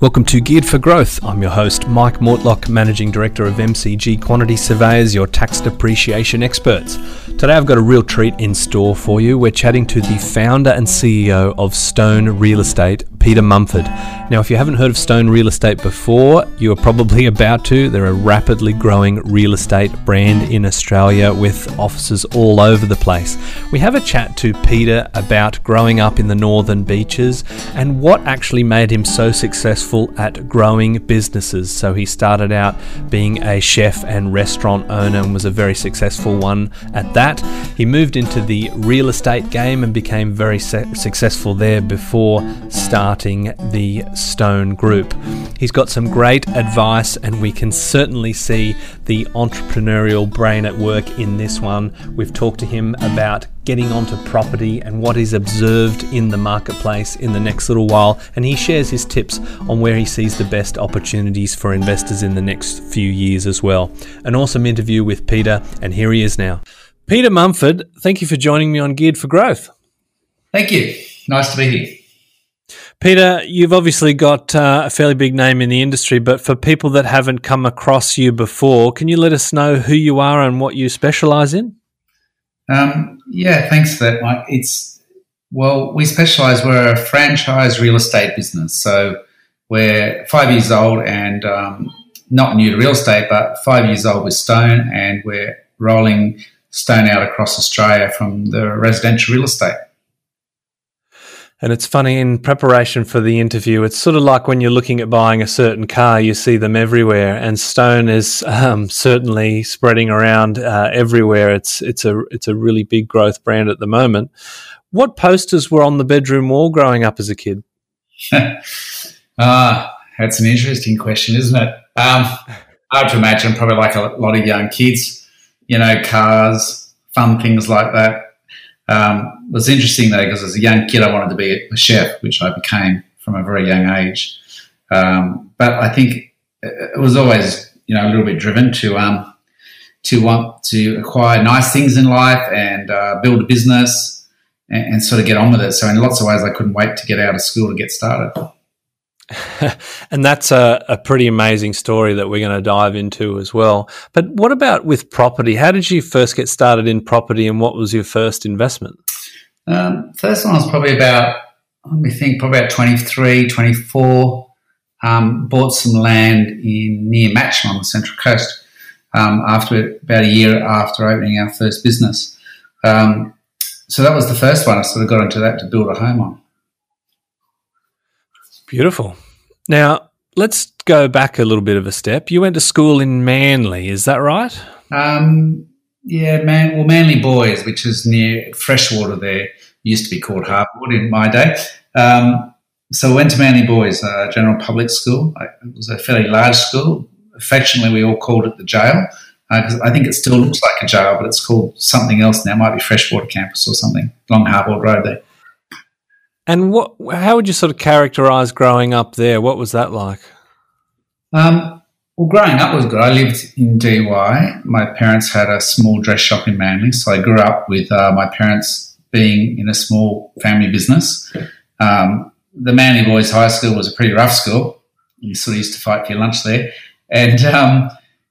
Welcome to Geared for Growth. I'm your host, Mike Mortlock, Managing Director of MCG Quantity Surveyors, your tax depreciation experts. Today I've got a real treat in store for you. We're chatting to the founder and CEO of Stone Real Estate, Peter Mumford. Now, if you haven't heard of Stone Real Estate before, you are probably about to. They're a rapidly growing real estate brand in Australia with offices all over the place. We have a chat to Peter about growing up in the northern beaches and what actually made him so successful at growing businesses. So, he started out being a chef and restaurant owner and was a very successful one at that. He moved into the real estate game and became very successful there before starting starting the Stone Group. He's got some great advice, and we can certainly see the entrepreneurial brain at work in this one. We've talked to him about getting onto property and what is observed in the marketplace in the next little while, and he shares his tips on where he sees the best opportunities for investors in the next few years as well. An awesome interview with Peter, and here he is now. Peter Mumford, thank you for joining me on Geared for Growth. Thank you. Nice to be here. Peter, you've obviously got uh, a fairly big name in the industry, but for people that haven't come across you before, can you let us know who you are and what you specialize in? Um, yeah, thanks for that, Mike. It's well, we specialize. We're a franchise real estate business, so we're five years old and um, not new to real estate, but five years old with Stone, and we're rolling Stone out across Australia from the residential real estate. And it's funny in preparation for the interview, it's sort of like when you're looking at buying a certain car, you see them everywhere, and Stone is um, certainly spreading around uh, everywhere. It's it's a it's a really big growth brand at the moment. What posters were on the bedroom wall growing up as a kid? ah, that's an interesting question, isn't it? Um, hard to imagine. Probably like a lot of young kids, you know, cars, fun things like that. Um, it was interesting though because as a young kid I wanted to be a chef, which I became from a very young age. Um, but I think it was always you know a little bit driven to um, to want to acquire nice things in life and uh, build a business and, and, sort of get on with it. So in lots of ways I couldn't wait to get out of school to get started. and that's a, a, pretty amazing story that we're going to dive into as well. But what about with property? How did you first get started in property and what was your first investment? Um, first one was probably about, let me think, probably about 23, 24. Um, bought some land in near Matcham on the Central Coast um, after about a year after opening our first business. Um, so that was the first one. I sort of got into that to build a home on. Beautiful. Now, let's go back a little bit of a step. You went to school in Manly, is that right? Um, yeah, Man, well, Manly Boys, which is near Freshwater there, used to be called Harbord in my day. Um, so I went to Manly Boys, uh, General Public School. It was a fairly large school. Affectionately, we all called it the jail uh, I think it still looks like a jail, but it's called something else now. It might be Freshwater Campus or something, Long Harbour Road there. And what? How would you sort of characterize growing up there? What was that like? Um, well, growing up was good. I lived in Dee Why. My parents had a small dress shop in Manly, so I grew up with uh, my parents being in a small family business. Um, the Manly Boys High School was a pretty rough school. You sort of used to fight for your lunch there, and um,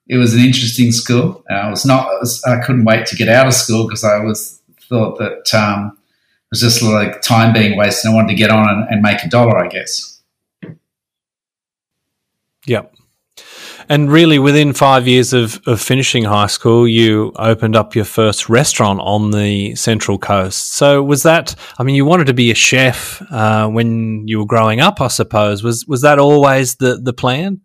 it was an interesting school. Uh, I was not. I, couldn't wait to get out of school because I was thought that um, was just like time being wasted. I wanted to get on and, and make a dollar, I guess. Yep. And really, within five years of, of finishing high school, you opened up your first restaurant on the Central Coast. So, was that? I mean, you wanted to be a chef uh, when you were growing up, I suppose. Was was that always the the plan?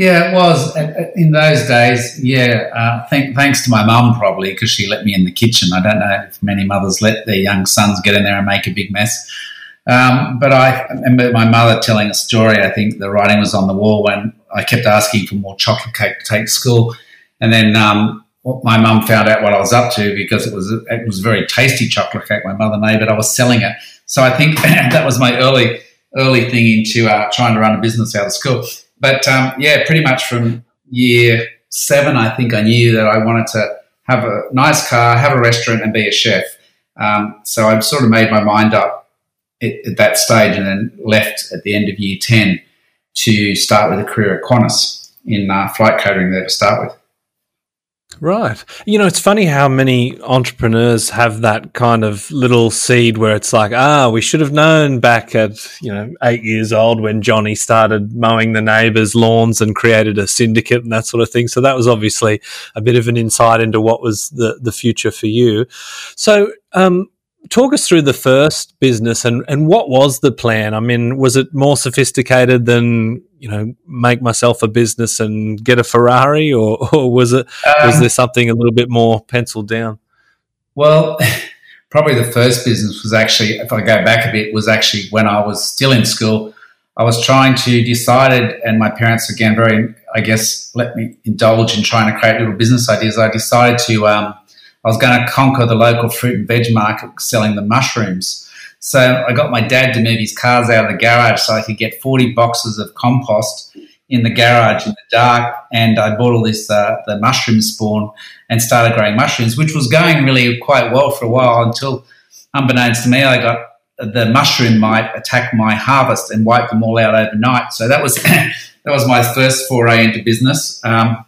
Yeah, it was in those days. Yeah, uh, th- thanks to my mum probably because she let me in the kitchen. I don't know if many mothers let their young sons get in there and make a big mess. Um, but I remember my mother telling a story. I think the writing was on the wall when I kept asking for more chocolate cake to take to school, and then um, my mum found out what I was up to because it was it was very tasty chocolate cake my mother made, but I was selling it. So I think that was my early early thing into uh, trying to run a business out of school. But um, yeah, pretty much from year seven, I think I knew that I wanted to have a nice car, have a restaurant, and be a chef. Um, so I sort of made my mind up at, at, that stage and then left at the end of year 10. to start with a career at Qantas in uh, flight catering there to start with. Right. You know, it's funny how many entrepreneurs have that kind of little seed where it's like, ah, we should have known back at, you know, eight years old when Johnny started mowing the neighbors' lawns and created a syndicate and that sort of thing. So that was obviously a bit of an insight into what was the, the future for you. So, um, talk us through the first business and, and what was the plan? I mean, was it more sophisticated than, you know, make myself a business and get a Ferrari or, or was it, um, was there something a little bit more penciled down? Well, probably the first business was actually, if I go back a bit, was actually when I was still in school. I was trying to decided, and my parents again very, I guess, let me indulge in trying to create little business ideas. I decided to um, I was going to conquer the local fruit and veg market selling the mushrooms. So I got my dad to move his cars out of the garage so I could get 40 boxes of compost in the garage in the dark. And I bought all this, uh, the mushroom spawn and started growing mushrooms, which was going really quite well for a while until, unbeknownst to me, I got the mushroom mite attack my harvest and wipe them all out overnight. So that was, that was my first foray into business. Um,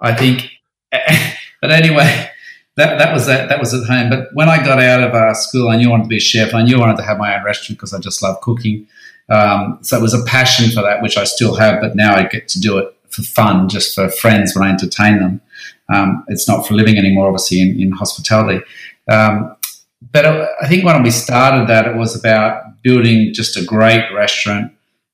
I think, but anyway, that, that was that, that was at home. But when I got out of uh, school, I knew I wanted to be a chef. I knew I wanted to have my own restaurant because I just love cooking. Um, so it was a passion for that, which I still have, but now I get to do it for fun, just for friends when I entertain them. Um, it's not for living anymore, obviously, in, in hospitality. Um, but I think when we started that, it was about building just a great restaurant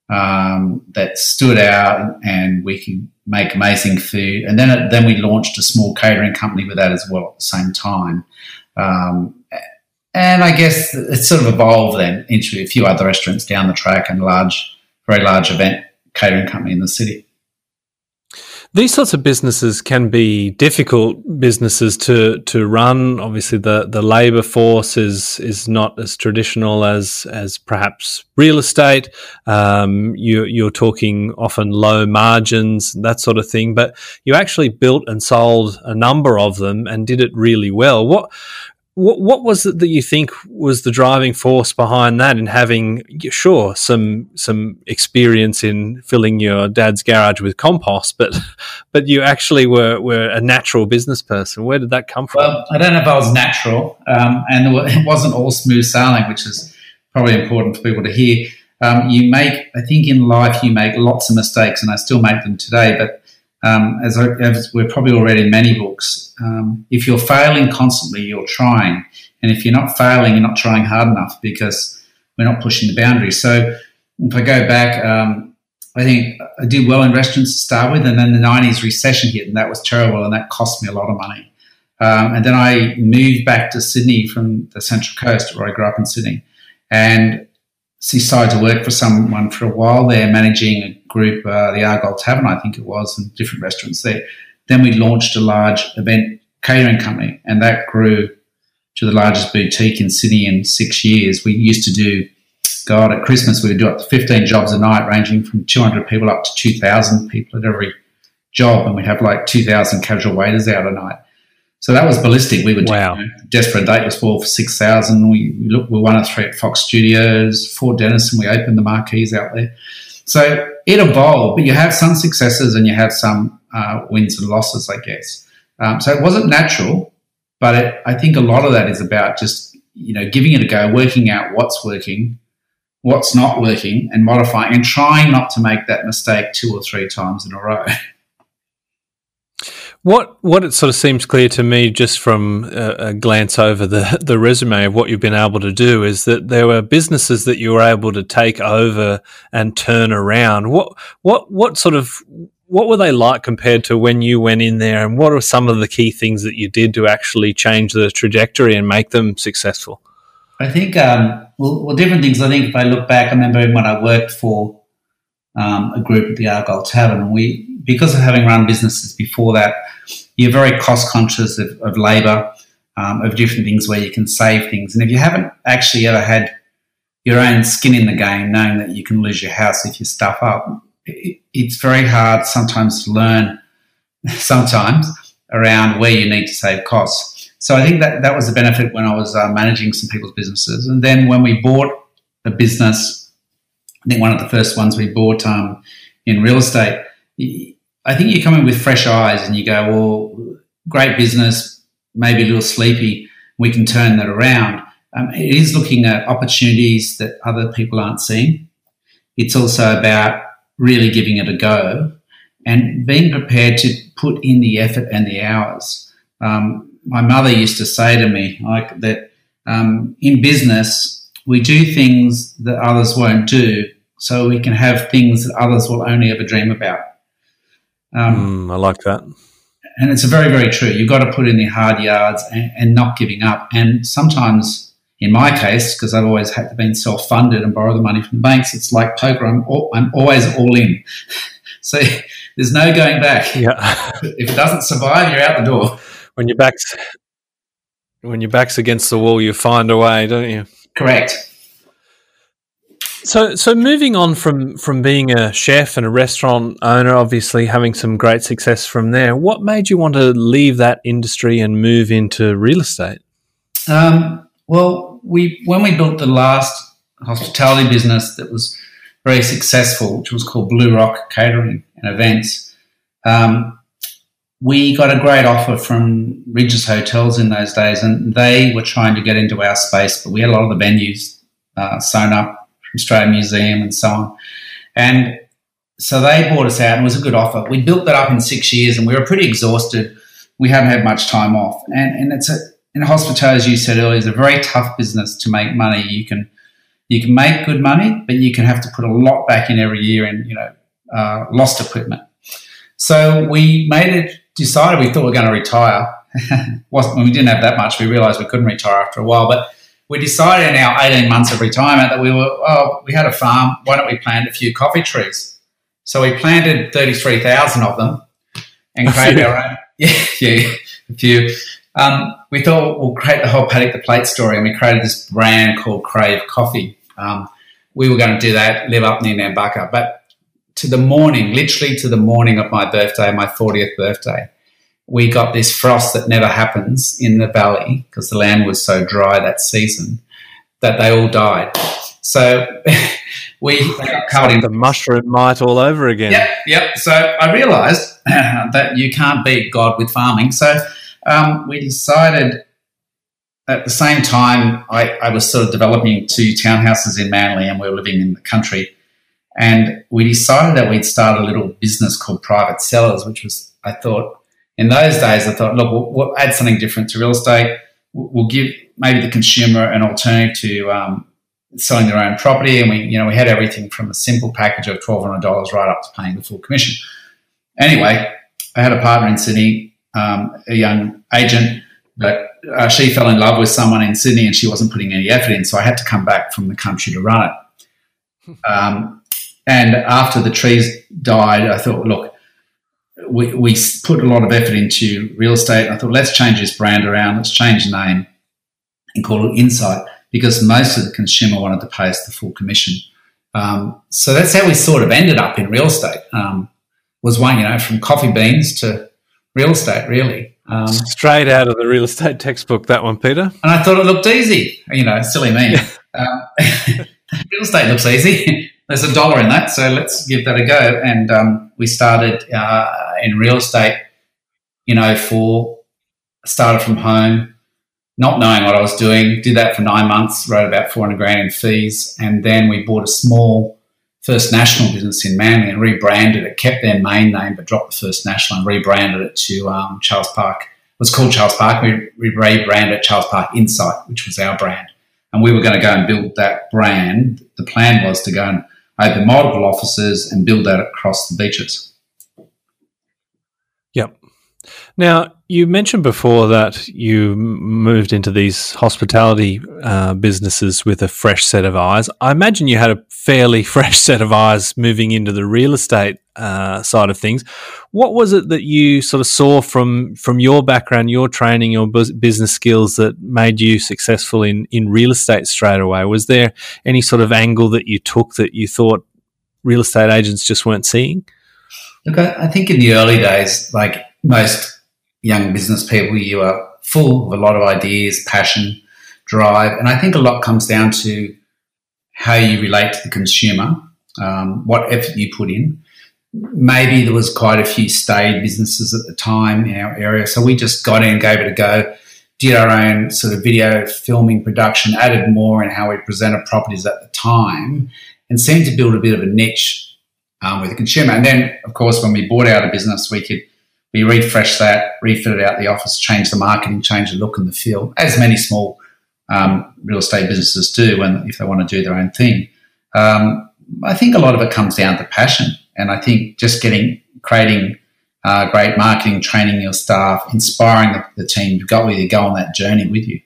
um, that stood out and we can make amazing food. And then, then we launched a small catering company with that as well at the same time. Um, and I guess it sort of evolved then into a few other restaurants down the track and large, very large event catering company in the city. These sorts of businesses can be difficult businesses to to run. Obviously, the the labour force is is not as traditional as as perhaps real estate. Um, you, you're talking often low margins, that sort of thing. But you actually built and sold a number of them and did it really well. What what, what was it that you think was the driving force behind that and having sure some some experience in filling your dad's garage with compost but but you actually were were a natural business person where did that come from? Well i don't know if i was natural um, and it wasn't all smooth sailing which is probably important for people to hear. Um, you make i think in life you make lots of mistakes and i still make them today but um, as, as, we're probably all read in many books, um, if you're failing constantly, you're trying. And if you're not failing, you're not trying hard enough because we're not pushing the boundaries. So if I go back, um, I think I did well in restaurants to start with, and then the 90s recession hit, and that was terrible, and that cost me a lot of money. Um, and then I moved back to Sydney from the Central Coast, where I grew up in Sydney. And decided to work for someone for a while there, managing a group, uh, the Argyle Tavern, I think it was, and different restaurants there. Then we launched a large event catering company, and that grew to the largest boutique in Sydney in six years. We used to do, God, at Christmas, we would do up to 15 jobs a night, ranging from 200 people up to 2,000 people at every job, and we'd have like 2,000 casual waiters out a night. So that was ballistic. We were wow. you know, Desperate Date was for six thousand. We, we looked. We won a three at Fox Studios, Fort Denison. We opened the marquees out there. So it evolved, but you have some successes and you have some uh, wins and losses, I guess. Um, so it wasn't natural, but it, I think a lot of that is about just you know giving it a go, working out what's working, what's not working, and modifying, and trying not to make that mistake two or three times in a row. What what it sort of seems clear to me just from a, a, glance over the the resume of what you've been able to do is that there were businesses that you were able to take over and turn around. What what what sort of what were they like compared to when you went in there, and what are some of the key things that you did to actually change the trajectory and make them successful? I think um, well, well, different things. I think if I look back, I remember when I worked for um, a group at the Argyle Tavern, we because of having run businesses before that you're very cost conscious of, of labour, um, of different things where you can save things. And if you haven't actually ever had your own skin in the game, knowing that you can lose your house if you stuff up, it, it's very hard sometimes to learn, sometimes, around where you need to save costs. So I think that that was the benefit when I was uh, managing some people's businesses. And then when we bought a business I think one of the first ones we bought um, in real estate. I think you come in with fresh eyes and you go, well, great business, maybe a little sleepy. We can turn that around. Um, it is looking at opportunities that other people aren't seeing. It's also about really giving it a go and being prepared to put in the effort and the hours. Um, my mother used to say to me like that um, in business we do things that others won't do, so we can have things that others will only ever dream about. Um, mm, I like that. And it's very, very true. You've got to put in the hard yards and, and not giving up. And sometimes, in my case, because I've always had to be self-funded and borrow the money from the banks, it's like poker. I'm, all, I'm always all in. so there's no going back. Yeah. if it doesn't survive, you're out the door. When your back's when your back's against the wall, you find a way, don't you? Correct. So, so moving on from from being a chef and a restaurant owner, obviously having some great success from there. What made you want to leave that industry and move into real estate? Um, well, we when we built the last hospitality business that was very successful, which was called Blue Rock Catering and Events, um, we got a great offer from Rydges Hotels in those days, and they were trying to get into our space, but we had a lot of the venues uh, sewn up Australian Museum and so on. And so they bought us out and it was a good offer. We built that up in six years and we were pretty exhausted. We hadn't had much time off. And, and it's a, in hospitality, as you said earlier, is a very tough business to make money. You can, you can make good money, but you can have to put a lot back in every year in, you know, uh, lost equipment. So we made it, decided we thought we were going to retire. when we didn't have that much, we realized we couldn't retire after a while, but we decided in our 18 months of retirement that we were, oh, we had a farm. Why don't we plant a few coffee trees? So we planted 33,000 of them and created our own. Yeah, yeah, a few. Um, we thought we'll create the whole paddock the plate story, and we created this brand called Crave Coffee. Um, we were going to do that, live up near Nambucca, but to the morning, literally to the morning of my birthday, my 40th birthday, we got this frost that never happens in the valley because the land was so dry that season that they all died. So we got covered in the mushroom mite all over again. Yep, yep. So I realised that you can't beat God with farming. So um, we decided at the same time I, I was sort of developing two townhouses in Manly and we were living in the country. And we decided that we'd start a little business called Private Sellers, which was, I thought, in those days, I thought, look, we'll, we'll add something different to real estate. We'll give maybe the consumer an alternative to um, selling their own property, and we, you know, we had everything from a simple package of twelve hundred dollars right up to paying the full commission. Anyway, I had a partner in Sydney, um, a young agent, but uh, she fell in love with someone in Sydney, and she wasn't putting any effort in, so I had to come back from the country to run it. Um, and after the trees died, I thought, look, we, we put a lot of effort into real estate. I thought, let's change this brand around, let's change the name and call it Insight because most of the consumer wanted to pay us the full commission. Um, so that's how we sort of ended up in real estate. Um, was one, you know, from coffee beans to real estate, really. Um, Straight out of the real estate textbook, that one, Peter. And I thought it looked easy. You know, silly me. Um, real estate looks easy. There's a dollar in that, so let's give that a go. And um, we started uh, in real estate in 04, started from home, not knowing what I was doing, did that for nine months, wrote about 400 grand in fees, and then we bought a small First National business in Manly and rebranded it, kept their main name but dropped the First National and rebranded it to um, Charles Park. It was called Charles Park. We, we rebranded it Charles Park Insight, which was our brand. And we were going to go and build that brand. The plan was to go and open multiple offices and build that across the beaches. Yep. Now, you mentioned before that you moved into these hospitality uh, businesses with a fresh set of eyes. I imagine you had a fairly fresh set of eyes moving into the real estate uh, side of things. What was it that you sort of saw from from your background, your training, your business skills that made you successful in in real estate straight away? Was there any sort of angle that you took that you thought real estate agents just weren't seeing? Look, I think in the early days, like most young business people, you are full of a lot of ideas, passion, drive. And I think a lot comes down to how you relate to the consumer um, what effort you put in. Maybe there was quite a few stayed businesses at the time in our area, so we just got in, gave it a go, did our own sort of video filming production, added more in how we presented properties at the time, and seemed to build a bit of a niche um, with the consumer. And then, of course, when we bought out a business, we could we refreshed that, refitted out the office, changed the marketing, changed the look and the feel, as many small um, real estate businesses do when if they want to do their own thing. Um, I think a lot of it comes down to passion, and I think just getting creating uh, great marketing, training your staff, inspiring the, the team to go with you, go on that journey with you.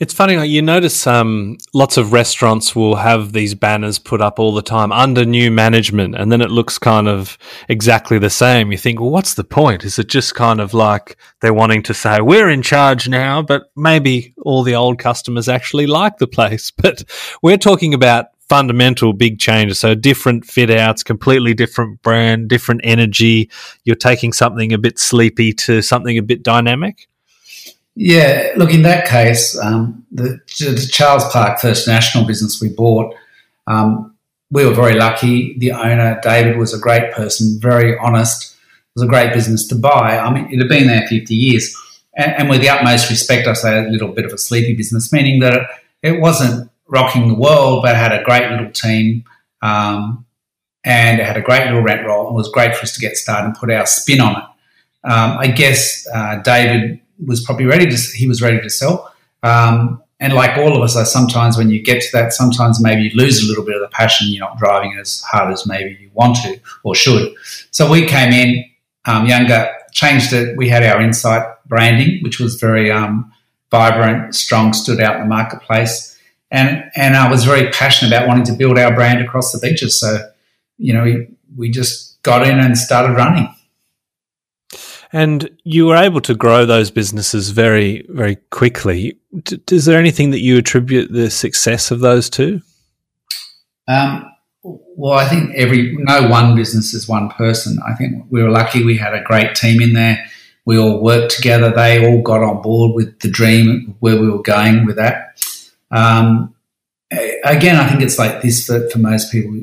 It's funny, like you notice um, lots of restaurants will have these banners put up all the time under new management, and then it looks kind of exactly the same. You think, well, what's the point? Is it just kind of like they're wanting to say, we're in charge now, but maybe all the old customers actually like the place? But we're talking about fundamental big changes. So different fit outs, completely different brand, different energy. You're taking something a bit sleepy to something a bit dynamic. Yeah, look, in that case, um, the, the, Charles Park First National business we bought, um, we were very lucky. The owner, David, was a great person, very honest. It was a great business to buy. I mean, it had been there 50 years. And, and with the utmost respect, I say a little bit of a sleepy business, meaning that it wasn't rocking the world, but had a great little team um, and it had a great little rent roll and was great for us to get started and put our spin on it. Um, I guess uh, David was probably ready to he was ready to sell. Um, and like all of us, I sometimes when you get to that, sometimes maybe you lose a little bit of the passion. You're not driving it as hard as maybe you want to or should. So we came in um, younger, changed it. We had our insight branding, which was very um, vibrant, strong, stood out in the marketplace, and and I was very passionate about wanting to build our brand across the beaches. So you know, we, we just got in and started running. And you were able to grow those businesses very, very quickly. D- is there anything that you attribute the success of those to? Um, well, I think every no one business is one person. I think we were lucky we had a great team in there. We all worked together. They all got on board with the dream where we were going with that. Um, again, I think it's like this for, for most people.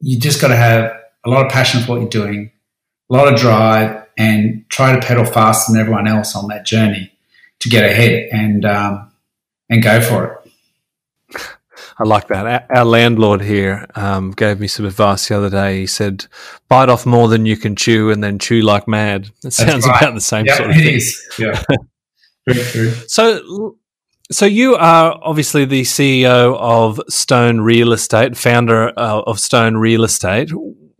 You just got to have a lot of passion for what you're doing, a lot of drive, and try to pedal faster than everyone else on that journey to get ahead and um, and go for it. I like that. Our landlord here um, gave me some advice the other day. He said, "Bite off more than you can chew, and then chew like mad." It sounds right. about the same yep, sort of thing. Yeah, very true. So, so you are obviously the CEO of Stone Real Estate, founder uh, of Stone Real Estate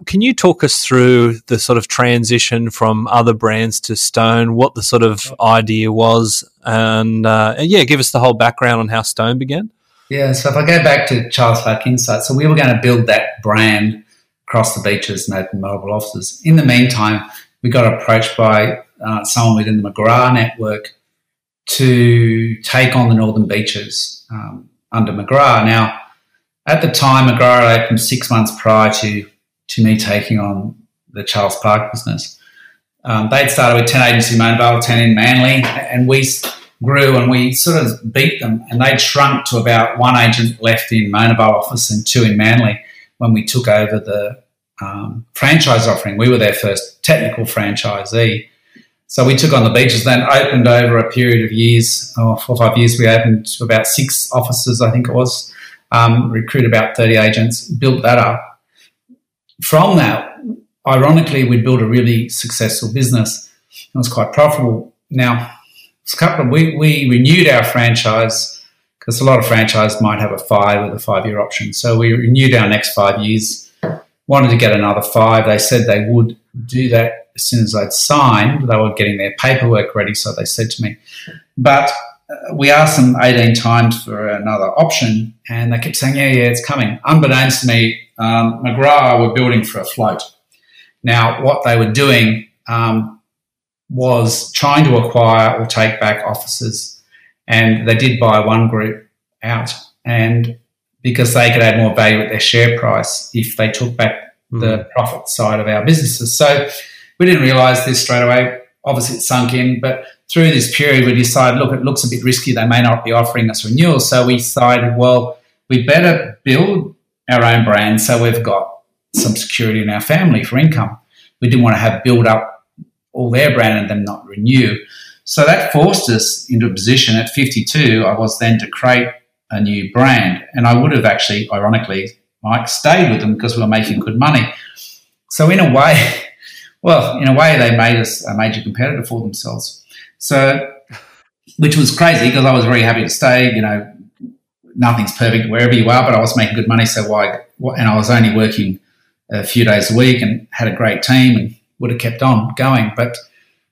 can you talk us through the sort of transition from other brands to Stone, what the sort of idea was, and uh, yeah, give us the whole background on how Stone began? Yeah, so if I go back to Charles Park Insight, so we were going to build that brand across the beaches and open mobile offices. In the meantime, we got approached by uh, someone within the McGrath network to take on the northern beaches um, under McGrath. Now, at the time, McGrath opened six months prior to to me taking on the Charles Park business. Um, they'd started with 10 agents in Vale, 10 in Manly, and we grew and we sort of beat them. And they'd shrunk to about one agent left in Vale office and two in Manly when we took over the um, franchise offering. We were their first technical franchisee. So we took on the beaches, then opened over a period of years, oh, four or five years, we opened to about six offices, I think it was, um, recruited about 30 agents, built that up from that, ironically, we built a really successful business. It was quite profitable. Now, a couple of, we, we renewed our franchise because a lot of franchise might have a five with a five year option. So we renewed our next five years, wanted to get another five. They said they would do that as soon as I'd signed. They were getting their paperwork ready, so they said to me. But uh, we asked them 18 times for another option, and they kept saying, Yeah, yeah, it's coming. Unbeknownst to me, um, McGrath were building for a float. Now, what they were doing um, was trying to acquire or take back offices, and they did buy one group out, and because they could add more value at their share price if they took back mm. the profit side of our businesses. So we didn't realise this straight away. Obviously, it sunk in, but through this period, we decided, look, it looks a bit risky. They may not be offering us renewals. So we decided, well, we better build our own brand, so we've got some security in our family for income. We didn't want to have build up all their brand and then not renew. So that forced us into a position at 52. I was then to create a new brand, and I would have actually, ironically, Mike stayed with them because we were making good money. So in a way, well, in a way, they made us a major competitor for themselves. So, which was crazy because I was very happy to stay. You know, nothing's perfect wherever you are, but I was making good money. So why? And I was only working a few days a week and had a great team and would have kept on going. But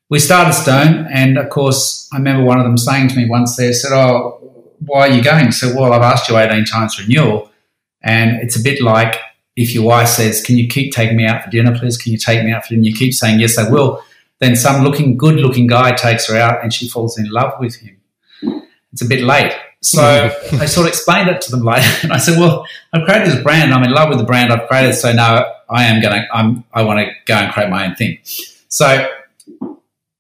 we started Stone, and of course, I remember one of them saying to me once. They said, "Oh, why are you going?" So, well, I've asked you eighteen times renewal, and it's a bit like if your wife says, Can you keep taking me out for dinner, please? Can you take me out for dinner? You keep saying, Yes, I will. Then some looking, good looking guy takes her out and she falls in love with him. It's a bit late. So I sort of explained it to them later. And I said, Well, I've created this brand. I'm in love with the brand I've created. So now I am going to, I'm, I want to go and create my own thing. So,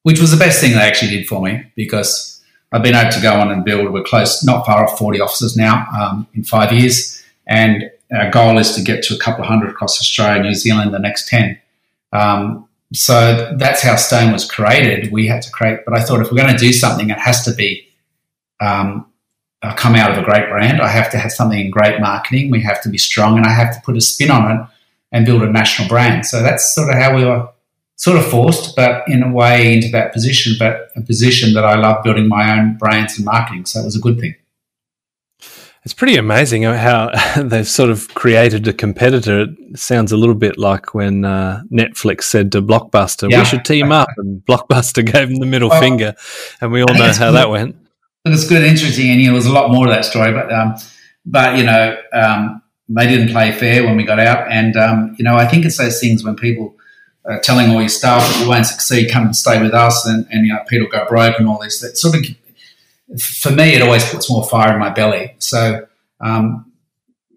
which was the best thing they actually did for me because I've been able to go on and build. We're close, not far off 40 offices now um, in five years. And our goal is to get to a couple of hundred across Australia New Zealand the next 10. Um, so that's how Stone was created. We had to create, but I thought if we're going to do something, it has to be um, uh, come out of a great brand. I have to have something in great marketing. We have to be strong, and I have to put a spin on it and build a national brand. So that's sort of how we were sort of forced, but in a way into that position, but a position that I love building my own brands and marketing. So it was a good thing. It's pretty amazing how they've sort of created a competitor. It sounds a little bit like when uh, Netflix said to Blockbuster, yeah. "We should team up," and Blockbuster gave them the middle well, finger, and we all know how that went. It's good, interesting, and there was a lot more to that story. But um, but you know, um, they didn't play fair when we got out, and um, you know, I think it's those things when people are telling all your staff that you won't succeed, come and stay with us, and, and you know, people go broke and all this. That sort of for me, it always puts more fire in my belly. So um,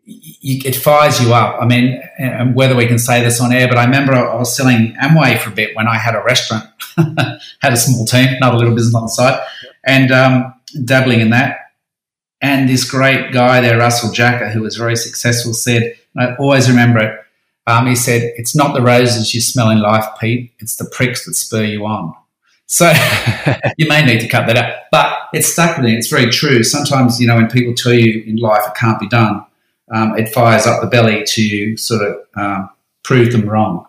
you, it fires you up. I mean, and whether we can say this on air, but I remember I was selling Amway for a bit when I had a restaurant, had a small team, another little business on the side, and um, dabbling in that. And this great guy there, Russell Jacker, who was very successful, said, I always remember it. Um, he said, It's not the roses you smell in life, Pete, it's the pricks that spur you on. So you may need to cut that out. But it's stuck with me. It's very true. Sometimes, you know, when people tell you in life it can't be done, um, it fires up the belly to sort of um, prove them wrong.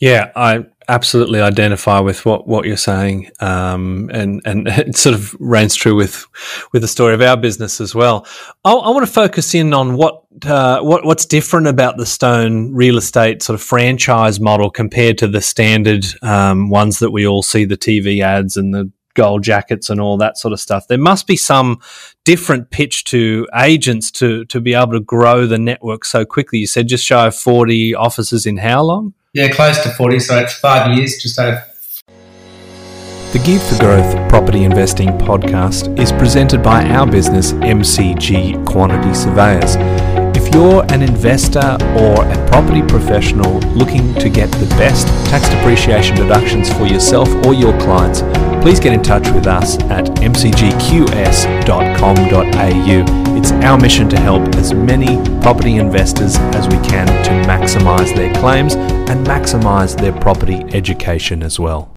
Yeah, I absolutely identify with what, what you're saying, um, and and it sort of reigns true with with the story of our business as well. I, I want to focus in on what uh, what what's different about the Stone real estate sort of franchise model compared to the standard um, ones that we all see the TV ads and the gold jackets and all that sort of stuff. There must be some different pitch to agents to to be able to grow the network so quickly. You said just shy of forty offices in how long? Yeah, close to 40, so it's five years, just over. The Geared for Growth Property Investing podcast is presented by our business, MCG Quantity Surveyors. If you're an investor or a property professional looking to get the best tax depreciation deductions for yourself or your clients, please get in touch with us at mcgqs.com.au. It's our mission to help as many property investors as we can to maximise their claims and maximise their property education as well.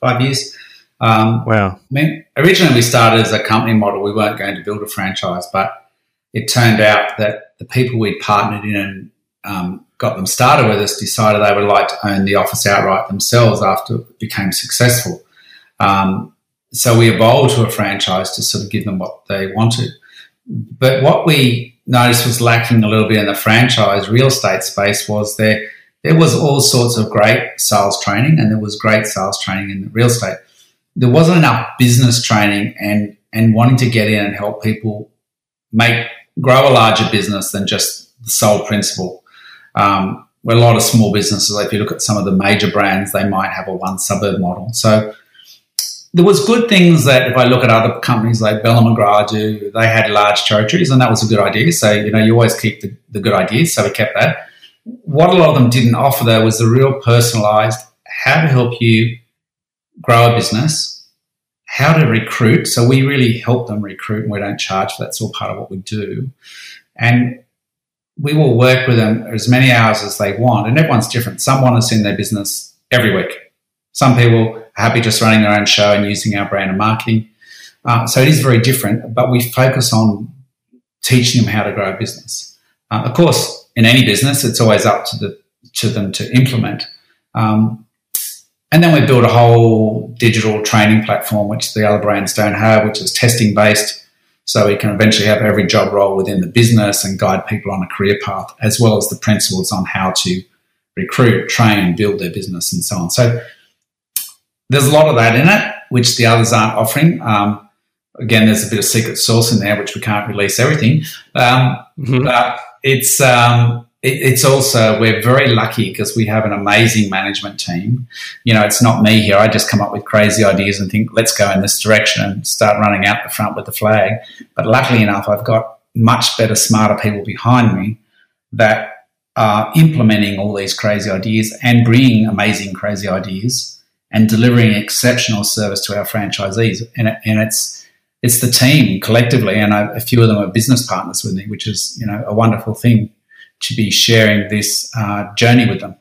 Five years. Um, wow. I mean, originally we started as a company model. We weren't going to build a franchise, but it turned out that the people we'd partnered in and um, got them started with us decided they would like to own the office outright themselves after it became successful. Um, so we evolved to a franchise to sort of give them what they wanted. But what we noticed was lacking a little bit in the franchise real estate space was there there was all sorts of great sales training and there was great sales training in the real estate. There wasn't enough business training and and wanting to get in and help people make grow a larger business than just the sole principle. Um, a lot of small businesses, if you look at some of the major brands, they might have a one suburb model. So there was good things that if I look at other companies like Belle and McGrath do, they had large territories and that was a good idea. So, you know, you always keep the, the good ideas. So we kept that. What a lot of them didn't offer though was the real personalized how to help you grow a business, how to recruit. So we really help them recruit and we don't charge for that. It's all part of what we do. And we will work with them as many hours as they want, and everyone's different. Some want us in their business every week. Some people are happy just running their own show and using our brand and marketing. Uh, so it is very different, but we focus on teaching them how to grow a business. Uh, of course, in any business, it's always up to the to them to implement. Um, and then we build a whole digital training platform, which the other brands don't have, which is testing based. So we can eventually have every job role within the business and guide people on a career path, as well as the principles on how to recruit, train, build their business, and so on. So there's a lot of that in it, which the others aren't offering. Um, again, there's a bit of secret sauce in there, which we can't release everything. Um, mm-hmm. But it's um, it's also we're very lucky because we have an amazing management team. You know, it's not me here. I just come up with crazy ideas and think, let's go in this direction and start running out the front with the flag. But luckily enough, I've got much better, smarter people behind me that are implementing all these crazy ideas and bringing amazing, crazy ideas and delivering exceptional service to our franchisees. And, it, and it's it's the team collectively, and I, a few of them are business partners with me, which is you know a wonderful thing to be sharing this uh, journey with them.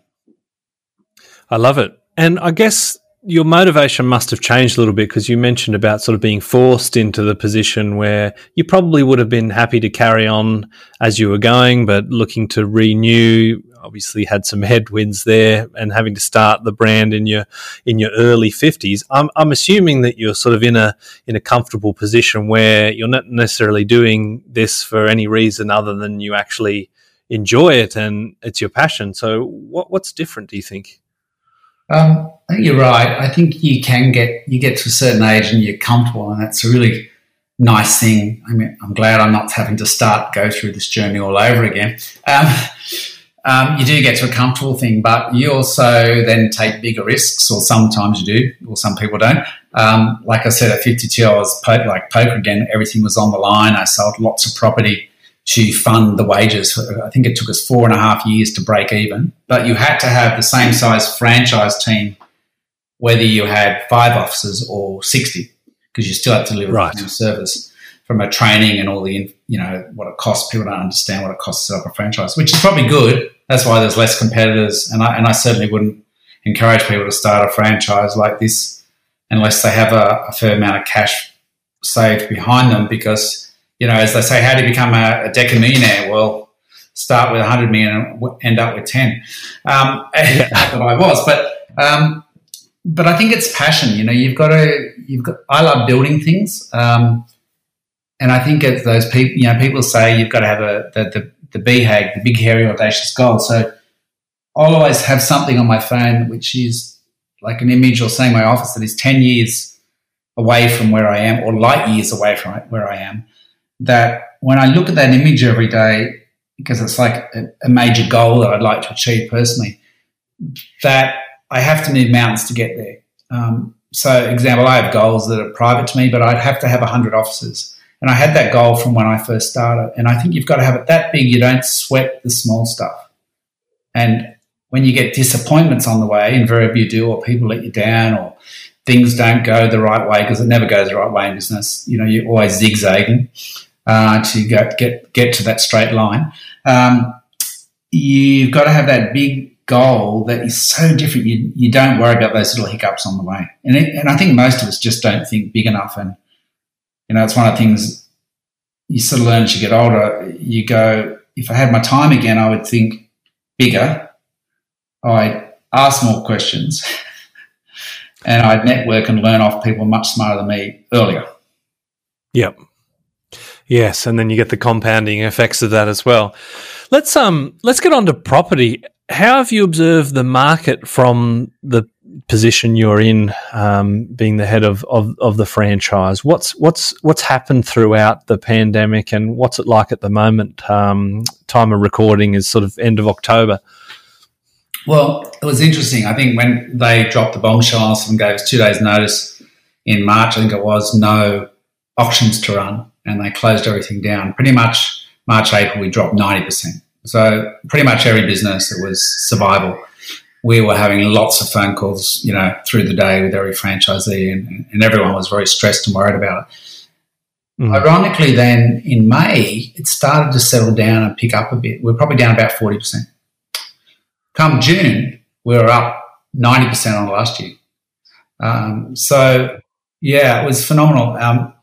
I love it. And I guess your motivation must have changed a little bit because you mentioned about sort of being forced into the position where you probably would have been happy to carry on as you were going, but looking to renew. Obviously, had some headwinds there, and having to start the brand in your in your early fifties. I'm, I'm assuming that you're sort of in a in a comfortable position where you're not necessarily doing this for any reason other than you actually enjoy it and it's your passion. So, what, what's different? Do you think? Um, I think you're right. I think you can get you get to a certain age and you're comfortable, and that's a really nice thing. I mean, I'm glad I'm not having to start go through this journey all over again. Um, um, you do get to a comfortable thing, but you also then take bigger risks, or sometimes you do, or some people don't. Um, like I said, at 52, I was po- like poker again. Everything was on the line. I sold lots of property to fund the wages. I think it took us four and a half years to break even, but you had to have the same size franchise team, whether you had five officers or 60, because you still have to deliver right. the service from a training and all the, you know, what it costs. People don't understand what it costs to set up a franchise, which is probably good. That's why there's less competitors. And I, and I certainly wouldn't encourage people to start a franchise like this unless they have a, a fair amount of cash saved behind them because – you know, as they say, how do you become a, a decamillionaire? Well, start with 100 million and end up with 10. Um, that I was, but, um, but I think it's passion. You know, you've got to, you've got, I love building things. Um, and I think it's those people, you know, people say you've got to have a, the, the, the BHAG, the big, hairy, audacious goal. So I'll always have something on my phone, which is like an image or say my office that is 10 years away from where I am or light years away from where I am that when I look at that image every day, because it's like a, a major goal that I'd like to achieve personally, that I have to move mountains to get there. Um, so, example, I have goals that are private to me, but I'd have to have 100 officers. And I had that goal from when I first started. And I think you've got to have it that big, you don't sweat the small stuff. And when you get disappointments on the way, invariably you do, or people let you down, or things don't go the right way, because it never goes the right way in business. You know, you're always zigzagging uh, to go, get get to that straight line. Um, you've got to have that big goal that is so different. You, you don't worry about those little hiccups on the way. And, it, and I think most of us just don't think big enough. And, you know, it's one of the things you sort of learn as you get older. You go, if I had my time again, I would think bigger. I'd ask more questions and I'd network and learn off people much smarter than me earlier. Yep. Yes, and then you get the compounding effects of that as well. Let's um let's get on to property. How have you observed the market from the position you're in, um, being the head of, of, of the franchise? What's what's what's happened throughout the pandemic, and what's it like at the moment? Um, time of recording is sort of end of October. Well, it was interesting. I think when they dropped the bombshell and gave us two days' notice in March, I think it was no auctions to run and they closed everything down. Pretty much March, April, we dropped 90%. So pretty much every business that was survival, we were having lots of phone calls, you know, through the day with every franchisee and, and everyone was very stressed and worried about it. Mm. Ironically, then in May, it started to settle down and pick up a bit. We're probably down about 40%. Come June, we were up 90% on last year. Um, so, yeah, it was phenomenal. Um,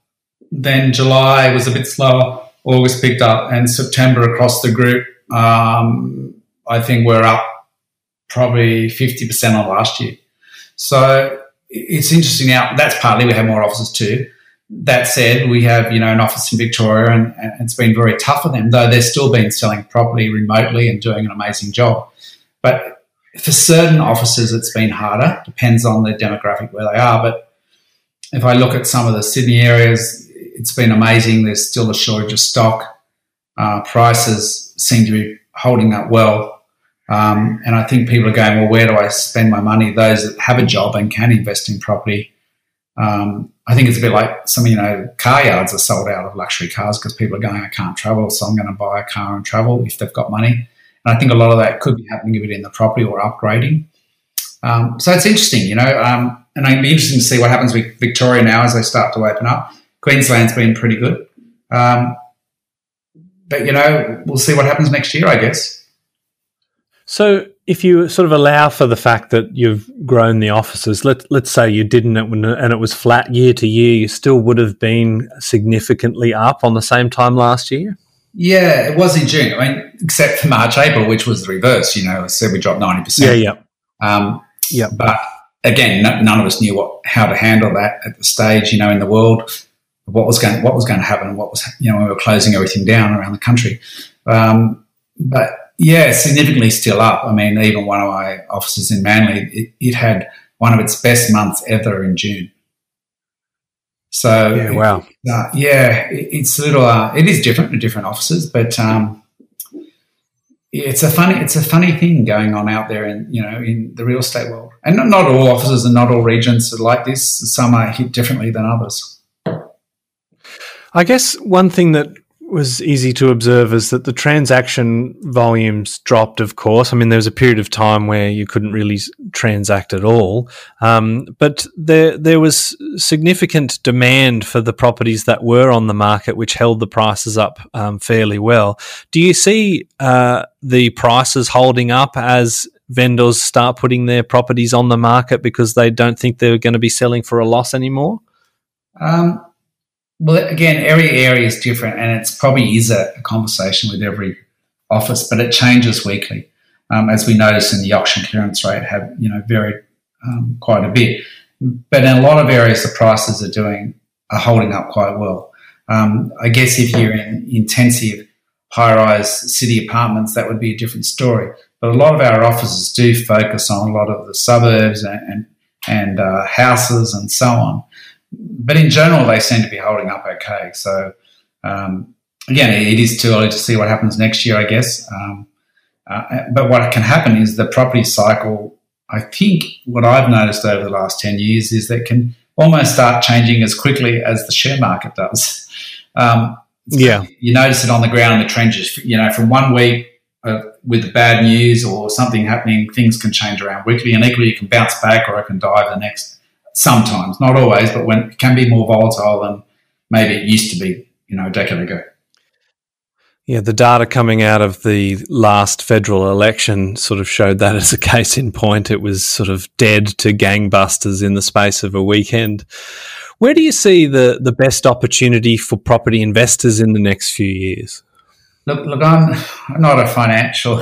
then July was a bit slower. August picked up, and September across the group, um, I think we're up probably 50% on last year. So it's interesting now. That's partly we have more offices too. That said, we have you know an office in Victoria, and, and it's been very tough for them. Though they've still been selling property remotely and doing an amazing job. But for certain offices, it's been harder. Depends on the demographic where they are. But if I look at some of the Sydney areas, it's been amazing. There's still a shortage of stock. Uh, prices seem to be holding up well. Um, and I think people are going, well, where do I spend my money? Those that have a job and can invest in property. Um, I think it's a bit like some, you know, car yards are sold out of luxury cars because people are going, I can't travel, so I'm going to buy a car and travel if they've got money. And I think a lot of that could be happening a bit in the property or upgrading. Um, so it's interesting, you know, um, and it'd be interesting to see what happens with Victoria now as they start to open up. Queensland's been pretty good. Um, but, you know, we'll see what happens next year, I guess. So, if you sort of allow for the fact that you've grown the offices, let let's say you didn't and it was flat year to year, you still would have been significantly up on the same time last year. Yeah, it was in June. I mean, except for March, April, which was the reverse. You know, I said we dropped ninety percent. Yeah, yeah, um, yeah. But again, none of us knew what how to handle that at the stage. You know, in the world, what was going what was going to happen, what was you know, we were closing everything down around the country. Um, but yeah, significantly still up. I mean, even one of my offices in Manly, it, it had one of its best months ever in June. So yeah, wow, it, uh, yeah, it, it's a little. Uh, it is different in different offices, but um, it's a funny. It's a funny thing going on out there in you know in the real estate world, and not, not all offices and not all regions are like this. Some are hit differently than others. I guess one thing that was easy to observe is that the transaction volumes dropped, of course. I mean, there was a period of time where you couldn't really transact at all. Um, but there, there was significant demand for the properties that were on the market, which held the prices up um, fairly well. Do you see uh, the prices holding up as vendors start putting their properties on the market because they don't think they're going to be selling for a loss anymore? Um, well, again, every area is different, and it's probably is a, a conversation with every office, but it changes weekly, um, as we notice in the auction clearance rate have you know varied um, quite a bit. But in a lot of areas, the prices are doing are holding up quite well. Um, I guess if you're in intensive high-rise city apartments, that would be a different story. But a lot of our offices do focus on a lot of the suburbs and and, and uh, houses and so on but in general, they seem to be holding up okay. So um, again, it is too early to see what happens next year, I guess. Um, uh, but what can happen is the property cycle. I think what I've noticed over the last ten years is that can almost start changing as quickly as the share market does. Um, yeah, you notice it on the ground in the trenches. You know, from one week uh, with the bad news or something happening, things can change around weekly, and equally you can bounce back or it can dive the next sometimes, not always, but when it can be more volatile than maybe it used to be, you know, a decade ago. Yeah, the data coming out of the last federal election sort of showed that as a case in point. It was sort of dead to gangbusters in the space of a weekend. Where do you see the, the best opportunity for property investors in the next few years? Look, look, I'm not a financial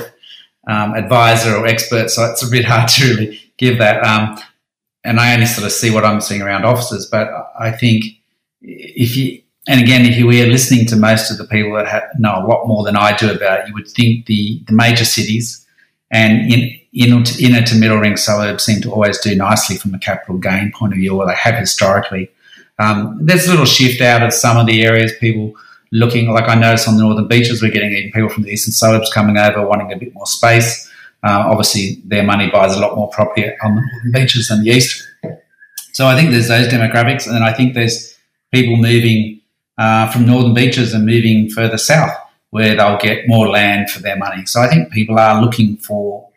um, advisor or expert, so it's a bit hard to really give that. Um, and I only sort of see what I'm seeing around offices. But I think if you, and again, if you were listening to most of the people that have, know a lot more than I do about it, you would think the, the major cities and in, in, inner to middle ring suburbs seem to always do nicely from a capital gain point of view, or they have historically. Um, there's a little shift out of some of the areas people looking like I noticed on the northern beaches, we're getting even people from the eastern suburbs coming over wanting a bit more space. Uh, obviously, their money buys a lot more property on the northern beaches than the east. So I think there's those demographics, and I think there's people moving uh, from northern beaches and moving further south where they'll get more land for their money. So I think people are looking for,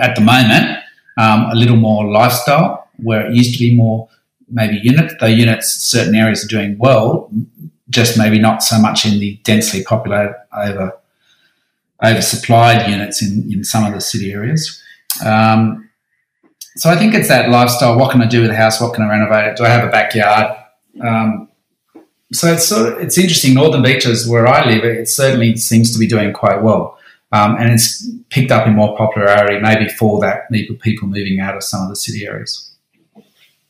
at the moment, um, a little more lifestyle where it used to be more maybe units. Though units, certain areas are doing well, just maybe not so much in the densely populated over oversupplied units in, in some of the city areas. Um, so I think it's that lifestyle. What can I do with the house? What can I renovate it? Do I have a backyard? Um, so it's sort of, it's interesting. Northern Beaches, where I live, it certainly seems to be doing quite well, um, and it's picked up in more popularity, maybe for that people moving out of some of the city areas.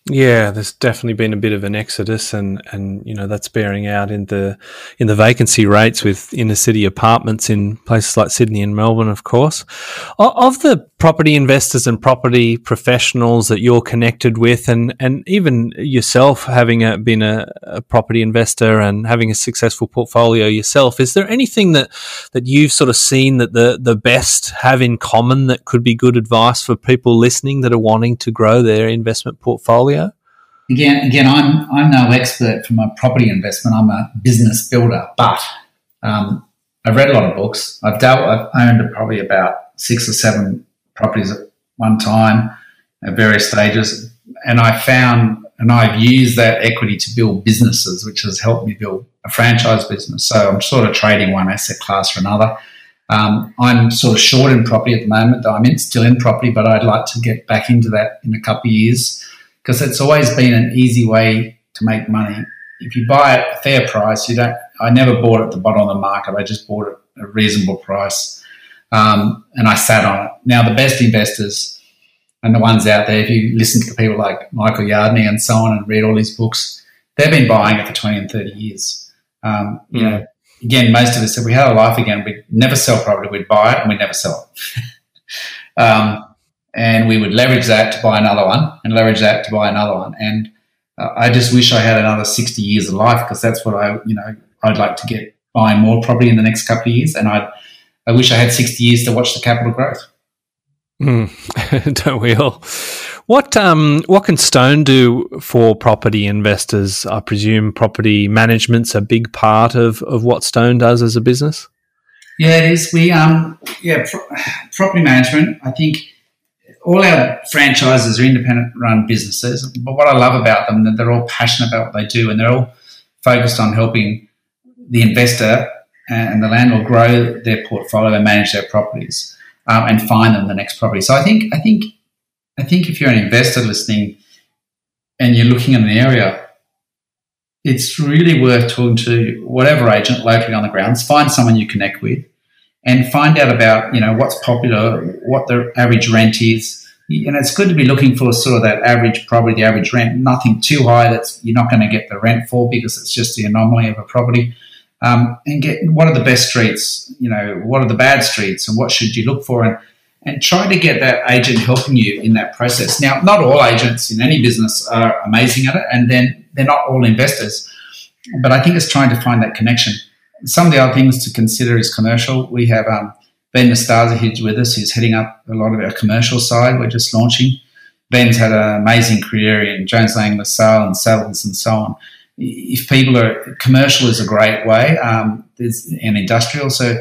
Yeah, there's definitely been a bit of an exodus, and, and you know that's bearing out in the in the vacancy rates with inner city apartments in places like Sydney and Melbourne, of course. Of the property investors and property professionals that you're connected with, and and even yourself having a, been a, a property investor and having a successful portfolio yourself, is there anything that that you've sort of seen that the the best have in common that could be good advice for people listening that are wanting to grow their investment portfolio? Again, again, I'm I'm no expert from a property investment. I'm a business builder, but um, I've read a lot of books. I've dealt. I've owned probably about six or seven properties at one time at various stages, and I found and I've used that equity to build businesses, which has helped me build a franchise business. So I'm sort of trading one asset class for another. Um, I'm sort of short in property at the moment. I'm in, still in property, but I'd like to get back into that in a couple of years because it's always been an easy way to make money. If you buy at a fair price, you don't. I never bought at the bottom of the market. I just bought at a reasonable price, um, and I sat on it. Now the best investors and the ones out there, if you listen to the people like Michael Yardney and so on, and read all these books, they've been buying it for twenty and thirty years. Um, you mm. know, again, most of us, if we had a life again, we'd never sell property. We'd buy it and we'd never sell it. um, and we would leverage that to buy another one and leverage that to buy another one. And uh, I just wish I had another 60 years of life because that's what I, you know, I'd like to get buying more property in the next couple of years. And I, I wish I had 60 years to watch the capital growth. Mm, don't we all? What um what can Stone do for property investors? I presume property management's a big part of, of what Stone does as a business. Yeah, it is. We um yeah pro- property management. I think all our franchises are independent run businesses, but what I love about them that they're all passionate about what they do and they're all focused on helping the investor and the landlord grow their portfolio and manage their properties um, and find them the next property. So I think I think I think if you're an investor listening and you're looking at an area, it's really worth talking to whatever agent locally on the grounds. Find someone you connect with and find out about you know what's popular, what the average rent is. And it's good to be looking for sort of that average, probably the average rent, nothing too high that's you're not going to get the rent for because it's just the anomaly of a property. Um, and get what are the best streets, you know, what are the bad streets, and what should you look for, and and try to get that agent helping you in that process. Now, not all agents in any business are amazing at it, and then they're not all investors, but I think it's trying to find that connection some of the other things to consider is commercial. We have um, Ben Nastaza here with us, who's heading up a lot of our commercial side. We're just launching. Ben's had an amazing career in Jones Lang LaSalle and Savills and so on. If people are commercial is a great way, um, and industrial. So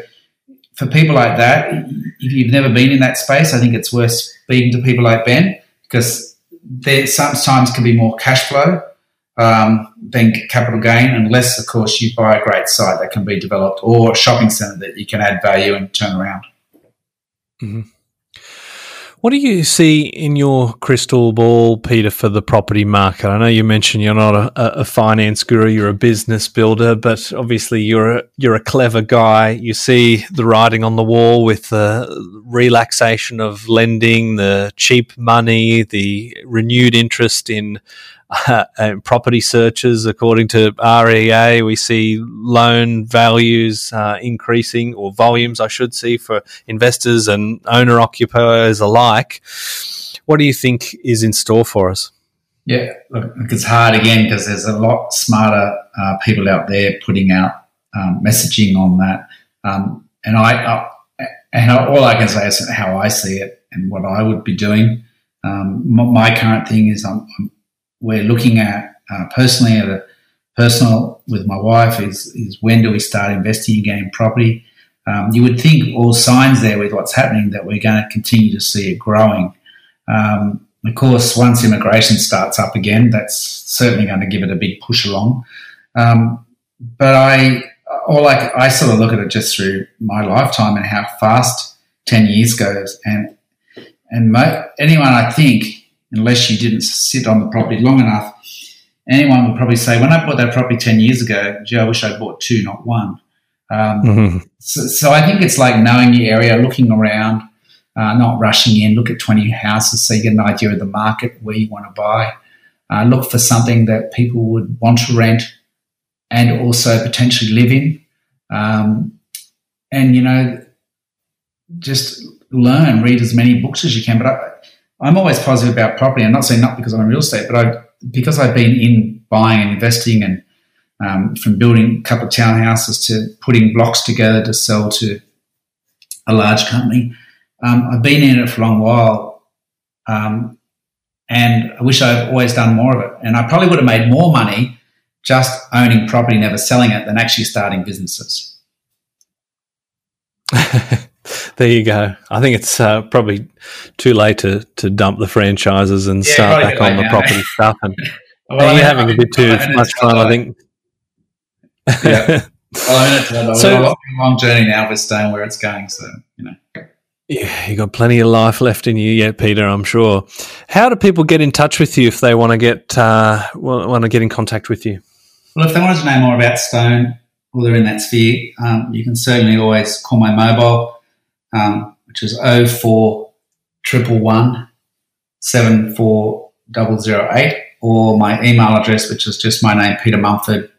for people like that, if you've never been in that space, I think it's worth speaking to people like Ben because there sometimes can be more cash flow um, than capital gain, unless, of course, you buy a great site that can be developed or a shopping centre that you can add value and turn around. Mm-hmm. What do you see in your crystal ball, Peter, for the property market? I know you mentioned you're not a, a finance guru, you're a business builder, but obviously you're a, you're a clever guy. You see the writing on the wall with the relaxation of lending, the cheap money, the renewed interest in uh, property searches, according to REA, we see loan values uh, increasing, or volumes, I should see, for investors and owner occupiers alike. What do you think is in store for us? Yeah, look, it's hard again because there's a lot smarter uh, people out there putting out um, messaging on that. Um, and I, I, and all I can say is how I see it and what I would be doing. Um, my current thing is I'm, I'm we're looking at uh, personally at a personal with my wife is, is when do we start investing again in property? Um, you would think all signs there with what's happening that we're going to continue to see it growing. Um, of course, once immigration starts up again, that's certainly going to give it a big push along. Um, but I, or like I sort of look at it just through my lifetime and how fast ten years goes, and and mo- anyone I think, unless you didn't sit on the property long enough, anyone would probably say, when I bought that property ten years ago, gee, I wish I bought two, not one. Um, mm-hmm. so, so I think it's like knowing your area, looking around uh, not rushing in. Look at 20 houses so you get an idea of the market where you want to buy. Uh, look for something that people would want to rent and also potentially live in. Um, and, you know, just learn, read as many books as you can. But I, am always positive about property. I'm not saying not because I'm in real estate, but I, because I've been in buying and investing and um, from building a couple of townhouses to putting blocks together to sell to a large company. Um, I've been in it for a long while, um, and I wish I'd always done more of it. And I probably would have made more money just owning property, never selling it, than actually starting businesses. there you go. I think it's uh, probably too late to, to dump the franchises and yeah, start back on the now. property stuff. And, well, you're having a bit too much fun, I think. yeah. Well, I mean, so, a long journey now with staying where it's going. So, you know. Yeah, you got plenty of life left in you yet, Peter. I'm sure. How do people get in touch with you if they want to get uh, want to get in contact with you? Well, if they wanted to know more about Stone or they're in that sphere, um, you can certainly always call my mobile, um, which is 04 111 74008, or my email address, which is just my name, Peter Mumford,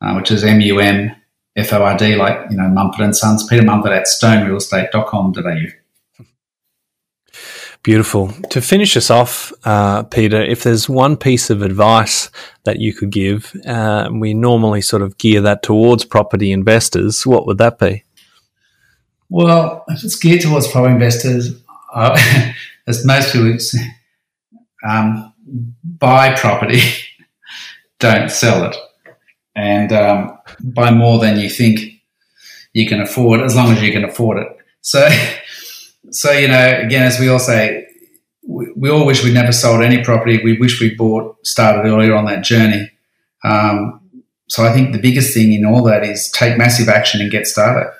uh, which is M U M F O R D, like you know Mumford and Sons, Peter Mumford at stonerealestate.com.au. Beautiful. To finish us off, uh, Peter, if there's one piece of advice that you could give, uh, we normally sort of gear that towards property investors, what would that be? Well, if it's geared towards property investors, uh, as most people um, buy property, don't sell it, and um, buy more than you think you can afford, as long as you can afford it. So so you know, again, as we all say, we, we, all wish we'd never sold any property. We wish we bought started earlier on that journey. Um, so I think the biggest thing in all that is take massive action and get started.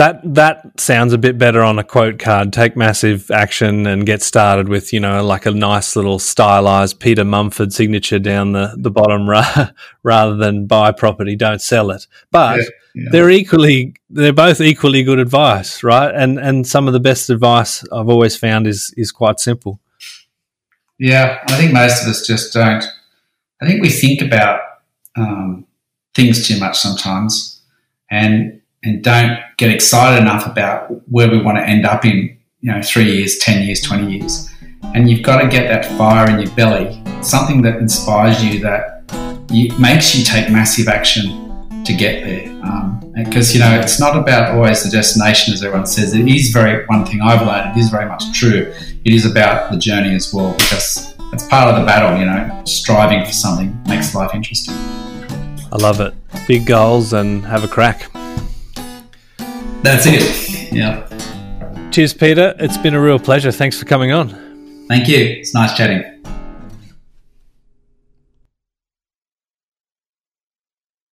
That that sounds a bit better on a quote card. Take massive action and get started with you know like a nice little stylized Peter Mumford signature down the the bottom, ra- rather than buy property, don't sell it. But yeah they're equally they're both equally good advice, right? And and some of the best advice I've always found is is quite simple. Yeah, I think most of us just don't. I think we think about um, things too much sometimes, and and don't get excited enough about where we want to end up in, you know, three years, ten years, twenty years. And you've got to get that fire in your belly, something that inspires you, that you, makes you take massive action to get there. Because, um, you know, it's not about always the destination, as everyone says. It is very, one thing I've learned, it is very much true. It is about the journey as well, because it's part of the battle, you know, striving for something makes life interesting. I love it. Big goals and have a crack. That's it. Yeah. Cheers, Peter. It's been a real pleasure. Thanks for coming on. Thank you. It's nice chatting.